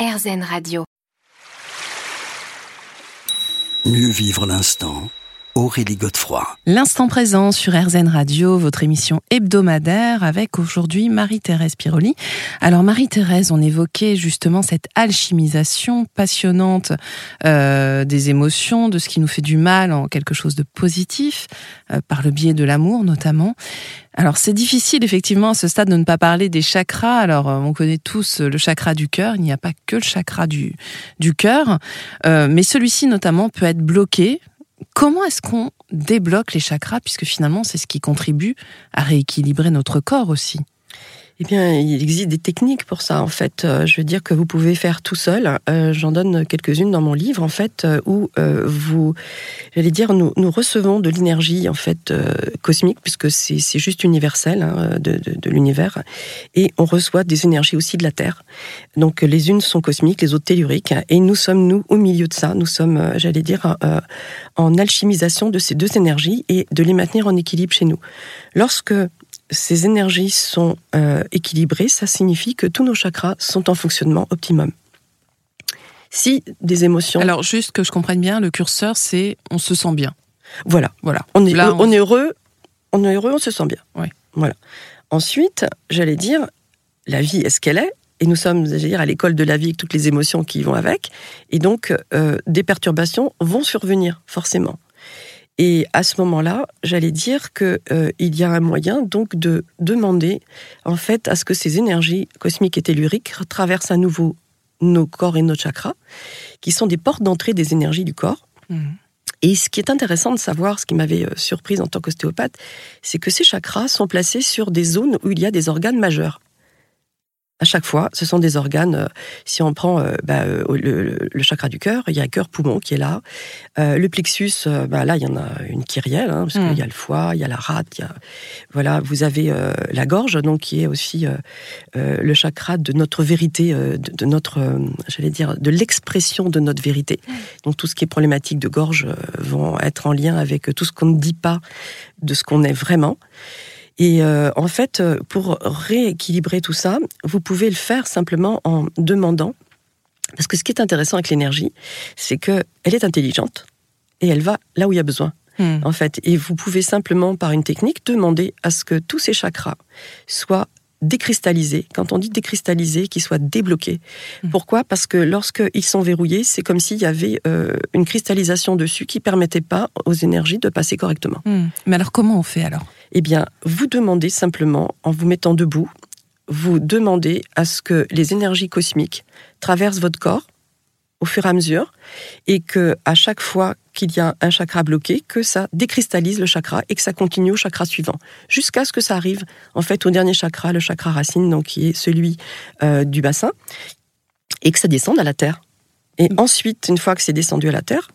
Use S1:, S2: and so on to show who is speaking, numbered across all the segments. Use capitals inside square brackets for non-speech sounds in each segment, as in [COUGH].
S1: RZN Radio.
S2: Mieux vivre l'instant. Aurélie Godefroy.
S3: L'instant présent sur RZN Radio, votre émission hebdomadaire avec aujourd'hui Marie-Thérèse Piroli. Alors Marie-Thérèse, on évoquait justement cette alchimisation passionnante euh, des émotions, de ce qui nous fait du mal en quelque chose de positif, euh, par le biais de l'amour notamment. Alors c'est difficile effectivement à ce stade de ne pas parler des chakras. Alors euh, on connaît tous le chakra du cœur, il n'y a pas que le chakra du, du cœur, mais celui-ci notamment peut être bloqué Comment est-ce qu'on débloque les chakras, puisque finalement c'est ce qui contribue à rééquilibrer notre corps aussi?
S4: Eh bien, il existe des techniques pour ça, en fait. Euh, je veux dire que vous pouvez faire tout seul. Euh, j'en donne quelques-unes dans mon livre, en fait, euh, où vous, j'allais dire, nous, nous, recevons de l'énergie, en fait, cosmique, puisque c'est juste universel hein, de, l'univers, et on reçoit des énergies aussi de la Terre. Donc, les unes sont cosmiques, les autres telluriques, et nous sommes, nous, au milieu de ça. Nous sommes, j'allais dire, en alchimisation de ces deux énergies et de les maintenir en équilibre chez nous. Lorsque ces énergies sont euh, équilibrées, ça signifie que tous nos chakras sont en fonctionnement optimum. Si des émotions.
S3: Alors, juste que je comprenne bien, le curseur, c'est on se sent bien.
S4: Voilà. Voilà. On est, on... est heureux, on est heureux, on se sent bien. Oui. Voilà. Ensuite, j'allais dire, la vie est ce qu'elle est, et nous sommes, j'allais dire, à l'école de la vie avec toutes les émotions qui vont avec, et donc euh, des perturbations vont survenir forcément. Et à ce moment-là, j'allais dire qu'il euh, y a un moyen donc de demander en fait à ce que ces énergies cosmiques et telluriques traversent à nouveau nos corps et nos chakras, qui sont des portes d'entrée des énergies du corps. Mmh. Et ce qui est intéressant de savoir, ce qui m'avait euh, surprise en tant qu'ostéopathe, c'est que ces chakras sont placés sur des zones où il y a des organes majeurs à chaque fois, ce sont des organes. Euh, si on prend euh, bah, euh, le, chakra du cœur, il y a cœur-poumon qui est là. le plexus, bah, là, il y en a une kyrielle, hein, parce qu'il y a le foie, il y a la rate, il y a, voilà, vous avez la gorge, donc qui est aussi le chakra de notre vérité, de, notre, j'allais dire, de l'expression de notre vérité. Donc tout ce qui est problématique de gorge vont être en lien avec tout ce qu'on ne dit pas de ce qu'on est vraiment. Et euh, en fait, euh, pour rééquilibrer tout ça, vous pouvez le faire simplement en demandant. Parce que ce qui est intéressant avec l'énergie, c'est qu'elle est intelligente et elle va là où il y a besoin. Hmm. En fait, et vous pouvez simplement, par une technique, demander à ce que tous ces chakras soient décristallisés. Quand on dit décristallisés, qu'ils soient débloqués. Hmm. Pourquoi? Parce que lorsqu'ils sont verrouillés, c'est comme s'il y avait euh, une cristallisation dessus qui permettait pas aux énergies de passer correctement.
S3: Hmm. Mais alors comment on fait alors?
S4: Eh bien, vous demandez simplement, en vous mettant debout, vous demandez à ce que les énergies cosmiques traversent votre corps au fur et à mesure, et que à chaque fois qu'il y a un chakra bloqué, que ça décristallise le chakra et que ça continue au chakra suivant, jusqu'à ce que ça arrive en fait au dernier chakra, le chakra racine, donc qui est celui euh, du bassin, et que ça descende à la terre. Et ensuite, une fois que c'est descendu à la terre,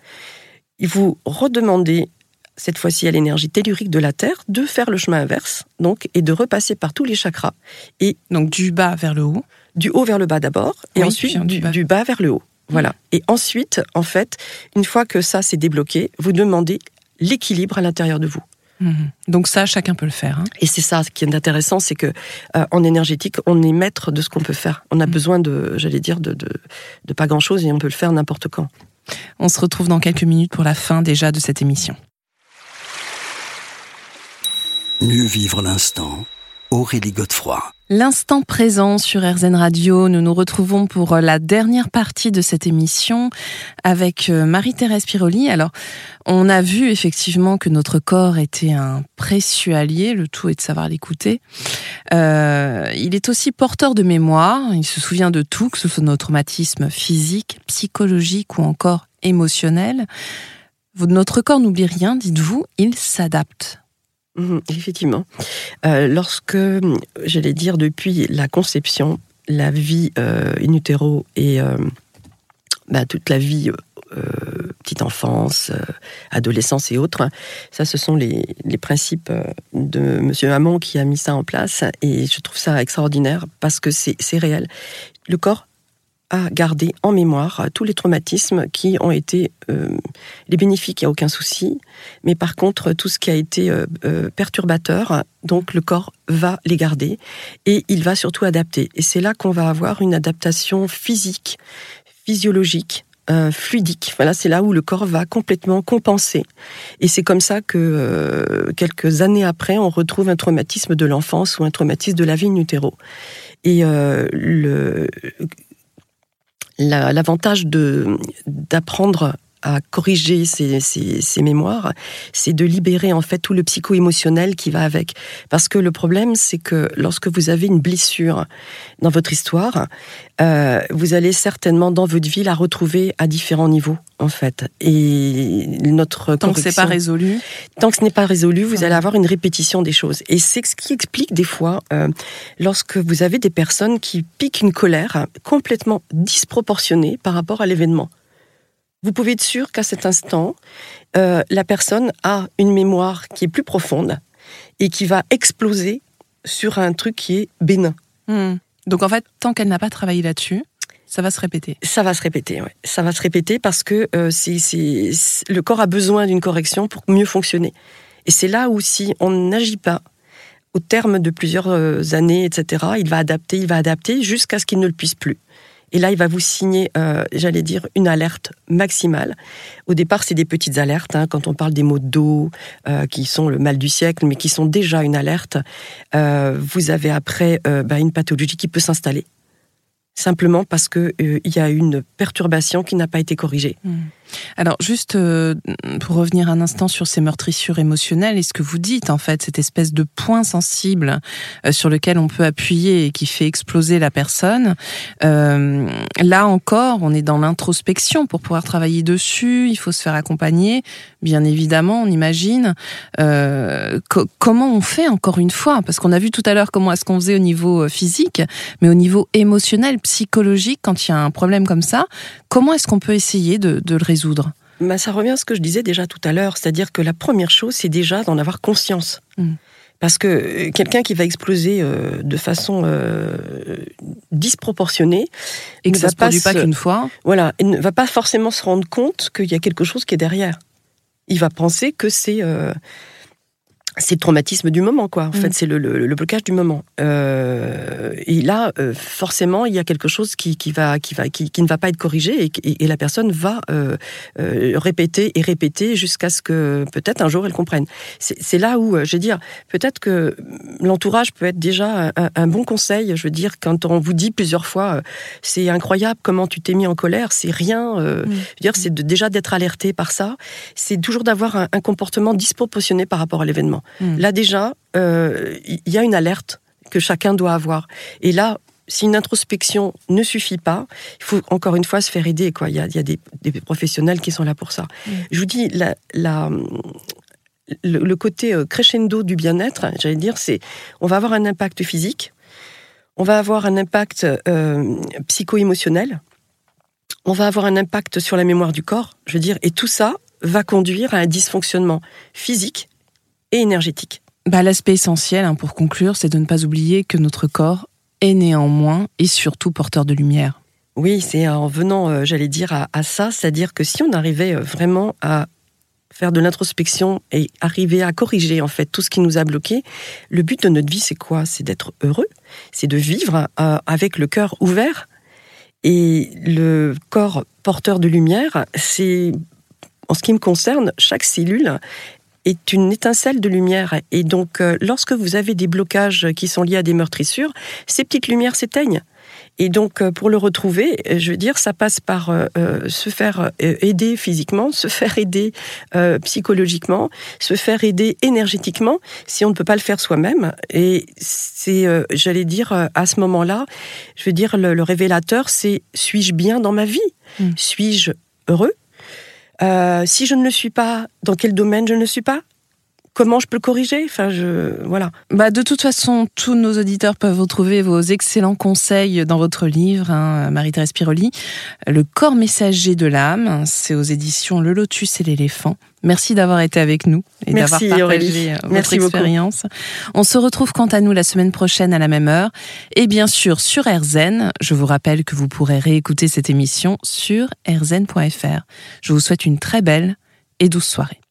S4: vous redemandez cette fois-ci à l'énergie tellurique de la Terre, de faire le chemin inverse, donc, et de repasser par tous les chakras.
S3: Et donc du bas vers le haut.
S4: Du haut vers le bas d'abord, et ensuite du, bas. vers le haut. Voilà. Et ensuite, en fait, une fois que ça s'est débloqué, vous demandez l'équilibre à l'intérieur de vous.
S3: Mhm. Donc ça, chacun peut le faire. Hein.
S4: Et c'est ça qui est intéressant, c'est que euh, en énergétique, on est maître de ce qu'on peut faire. On a mhm. besoin de, j'allais dire, de, de, de pas grand-chose et on peut le faire n'importe quand.
S3: On se retrouve dans quelques minutes pour la fin déjà de cette émission.
S2: Mieux vivre l'instant. Aurélie Godefroy.
S3: L'instant présent sur RZN Radio, nous nous retrouvons pour la dernière partie de cette émission avec euh, Marie-Thérèse Piroli. Alors, on a vu effectivement que notre corps était un précieux allié, le tout est de savoir l'écouter. Euh, il est aussi porteur de mémoire, il se souvient de tout, que ce soit nos traumatismes physiques, psychologiques ou encore émotionnels. Notre corps n'oublie rien, dites-vous, il s'adapte.
S4: Mhm, effectivement. Euh, lorsque, j'allais dire, depuis la conception, la vie euh, in utero et euh, bah, toute la vie petite enfance, adolescence et autres, ça ce sont les, principes de Monsieur Hamon qui a mis ça en place et je trouve ça extraordinaire parce que c'est réel. Le corps à garder en mémoire tous les traumatismes qui ont été les bénéfiques, il n'y a aucun souci, mais par contre tout ce qui a été perturbateur, donc le corps va les garder et il va surtout adapter. Et c'est là qu'on va avoir une adaptation physique, physiologique, euh, fluidique. Voilà, c'est là où le corps va complètement compenser. Et c'est comme ça que euh, quelques années après, on retrouve un traumatisme de l'enfance ou un traumatisme de la vie in utero. Et euh, le l'avantage de d'apprendre à corriger ces, mémoires, c'est de libérer en fait tout le psycho-émotionnel qui va avec. Parce que le problème, c'est que lorsque vous avez une blessure dans votre histoire, euh, vous allez certainement dans votre vie la retrouver à différents niveaux en fait. Et notre
S3: tant que c'est pas résolu,
S4: tant que ce n'est pas résolu, vous allez avoir une répétition des choses. Et c'est ce qui explique des fois euh, lorsque vous avez des personnes qui piquent une colère complètement disproportionnée par rapport à l'événement vous pouvez être sûr qu'à cet instant, euh, la personne a une mémoire qui est plus profonde et qui va exploser sur un truc qui est bénin.
S3: Hmm. Donc en fait, tant qu'elle n'a pas travaillé là-dessus, ça va se répéter.
S4: Ça va se répéter, oui. Ça va se répéter parce que euh, le corps a besoin d'une correction pour mieux fonctionner. Et c'est là où si on n'agit pas au terme de plusieurs euh, années, etc., il va adapter, il va adapter jusqu'à ce qu'il ne le puisse plus. Et là, il va vous signer, euh, j'allais dire, une alerte maximale. Au départ, c'est des petites alertes. Hein, quand on parle des maux de dos, euh, qui sont le mal du siècle, mais qui sont déjà une alerte, euh, vous avez après bah, une pathologie qui peut s'installer. Simplement parce qu'il y a une perturbation qui n'a pas été corrigée.
S3: Mmh. Alors juste euh, pour revenir un instant sur ces meurtrissures émotionnelles, et ce que vous dites en fait, cette espèce de point sensible euh, sur lequel on peut appuyer et qui fait exploser la personne, euh, là encore, on est dans l'introspection pour pouvoir travailler dessus, il faut se faire accompagner, bien évidemment, on imagine. comment on fait encore une fois Parce qu'on a vu tout à l'heure comment est-ce qu'on faisait au niveau physique, mais au niveau émotionnel, psychologique, quand il y a un problème comme ça, comment est-ce qu'on peut essayer de, de le résoudre?
S4: Bah, ça revient à ce que je disais déjà tout à l'heure, c'est-à-dire que la première chose, c'est déjà d'en avoir conscience. Mm. Parce que euh, quelqu'un qui va exploser euh, de façon euh, disproportionnée
S3: et que ça ne se produit pas qu'une fois,
S4: voilà, il ne va pas forcément se rendre compte qu'il y a quelque chose qui est derrière. Il va penser que c'est c'est le traumatisme du moment, quoi. En fait, mm. c'est le, blocage du moment. Euh, et là, euh, forcément, il y a quelque chose qui, va, qui, va, qui, ne va pas être corrigé et, la personne va euh, répéter et répéter jusqu'à ce que peut-être un jour elle comprenne. C'est là où, je veux dire, peut-être que l'entourage peut être déjà un, bon conseil. Je veux dire, quand on vous dit plusieurs fois, c'est incroyable comment tu t'es mis en colère, c'est rien. Mm. Je veux dire, c'est déjà d'être alerté par ça. C'est toujours d'avoir un comportement disproportionné par rapport à l'événement. Hmm. Là déjà, il euh, y a une alerte que chacun doit avoir. Et là, si une introspection ne suffit pas, il faut encore une fois se faire aider. Il y a, des, professionnels qui sont là pour ça. Hmm. Je vous dis, le, côté euh, crescendo du bien-être, j'allais dire, c'est on va avoir un impact physique, on va avoir un impact euh, psycho-émotionnel, on va avoir un impact sur la mémoire du corps, je veux dire, et tout ça va conduire à un dysfonctionnement physique, énergétique.
S3: Bah, L'aspect essentiel, hein, pour conclure, c'est de ne pas oublier que notre corps est néanmoins et surtout porteur de lumière.
S4: Oui, c'est en venant, euh, j'allais dire, à, ça, c'est-à-dire que si on arrivait euh, vraiment à faire de l'introspection et arriver à corriger en fait tout ce qui nous a bloqué, le but de notre vie, c'est quoi? C'est d'être heureux, c'est de vivre euh, avec le cœur ouvert. Et le corps porteur de lumière, c'est en ce qui me concerne, chaque cellule est une étincelle de lumière. Et donc, euh, lorsque vous avez des blocages qui sont liés à des meurtrissures, ces petites lumières s'éteignent. Et donc, euh, pour le retrouver, euh, je veux dire, ça passe par se faire aider physiquement, se [LAUGHS] faire aider psychologiquement, se faire aider énergétiquement, si on ne peut pas le faire soi-même. Et c'est, j'allais dire, à ce moment-là, je veux dire, le, révélateur, c'est suis-je bien dans ma vie? Mmh. Suis-je heureux? Euh, si je ne le suis pas, dans quel domaine je ne suis pas? Comment je peux le corriger? Enfin, je voilà.
S3: Bah, de toute façon, tous nos auditeurs peuvent retrouver vos excellents conseils dans votre livre, hein, Marie-Thérèse Piroli, Le corps messager de l'âme. C'est aux éditions Le Lotus et l'éléphant. Merci d'avoir été avec nous et d'avoir partagé euh, votre expérience. On se retrouve quant à nous la semaine prochaine à la même heure. Et bien sûr, sur RZN, je vous rappelle que vous pourrez réécouter cette émission sur rzn.fr. Je vous souhaite une très belle et douce soirée.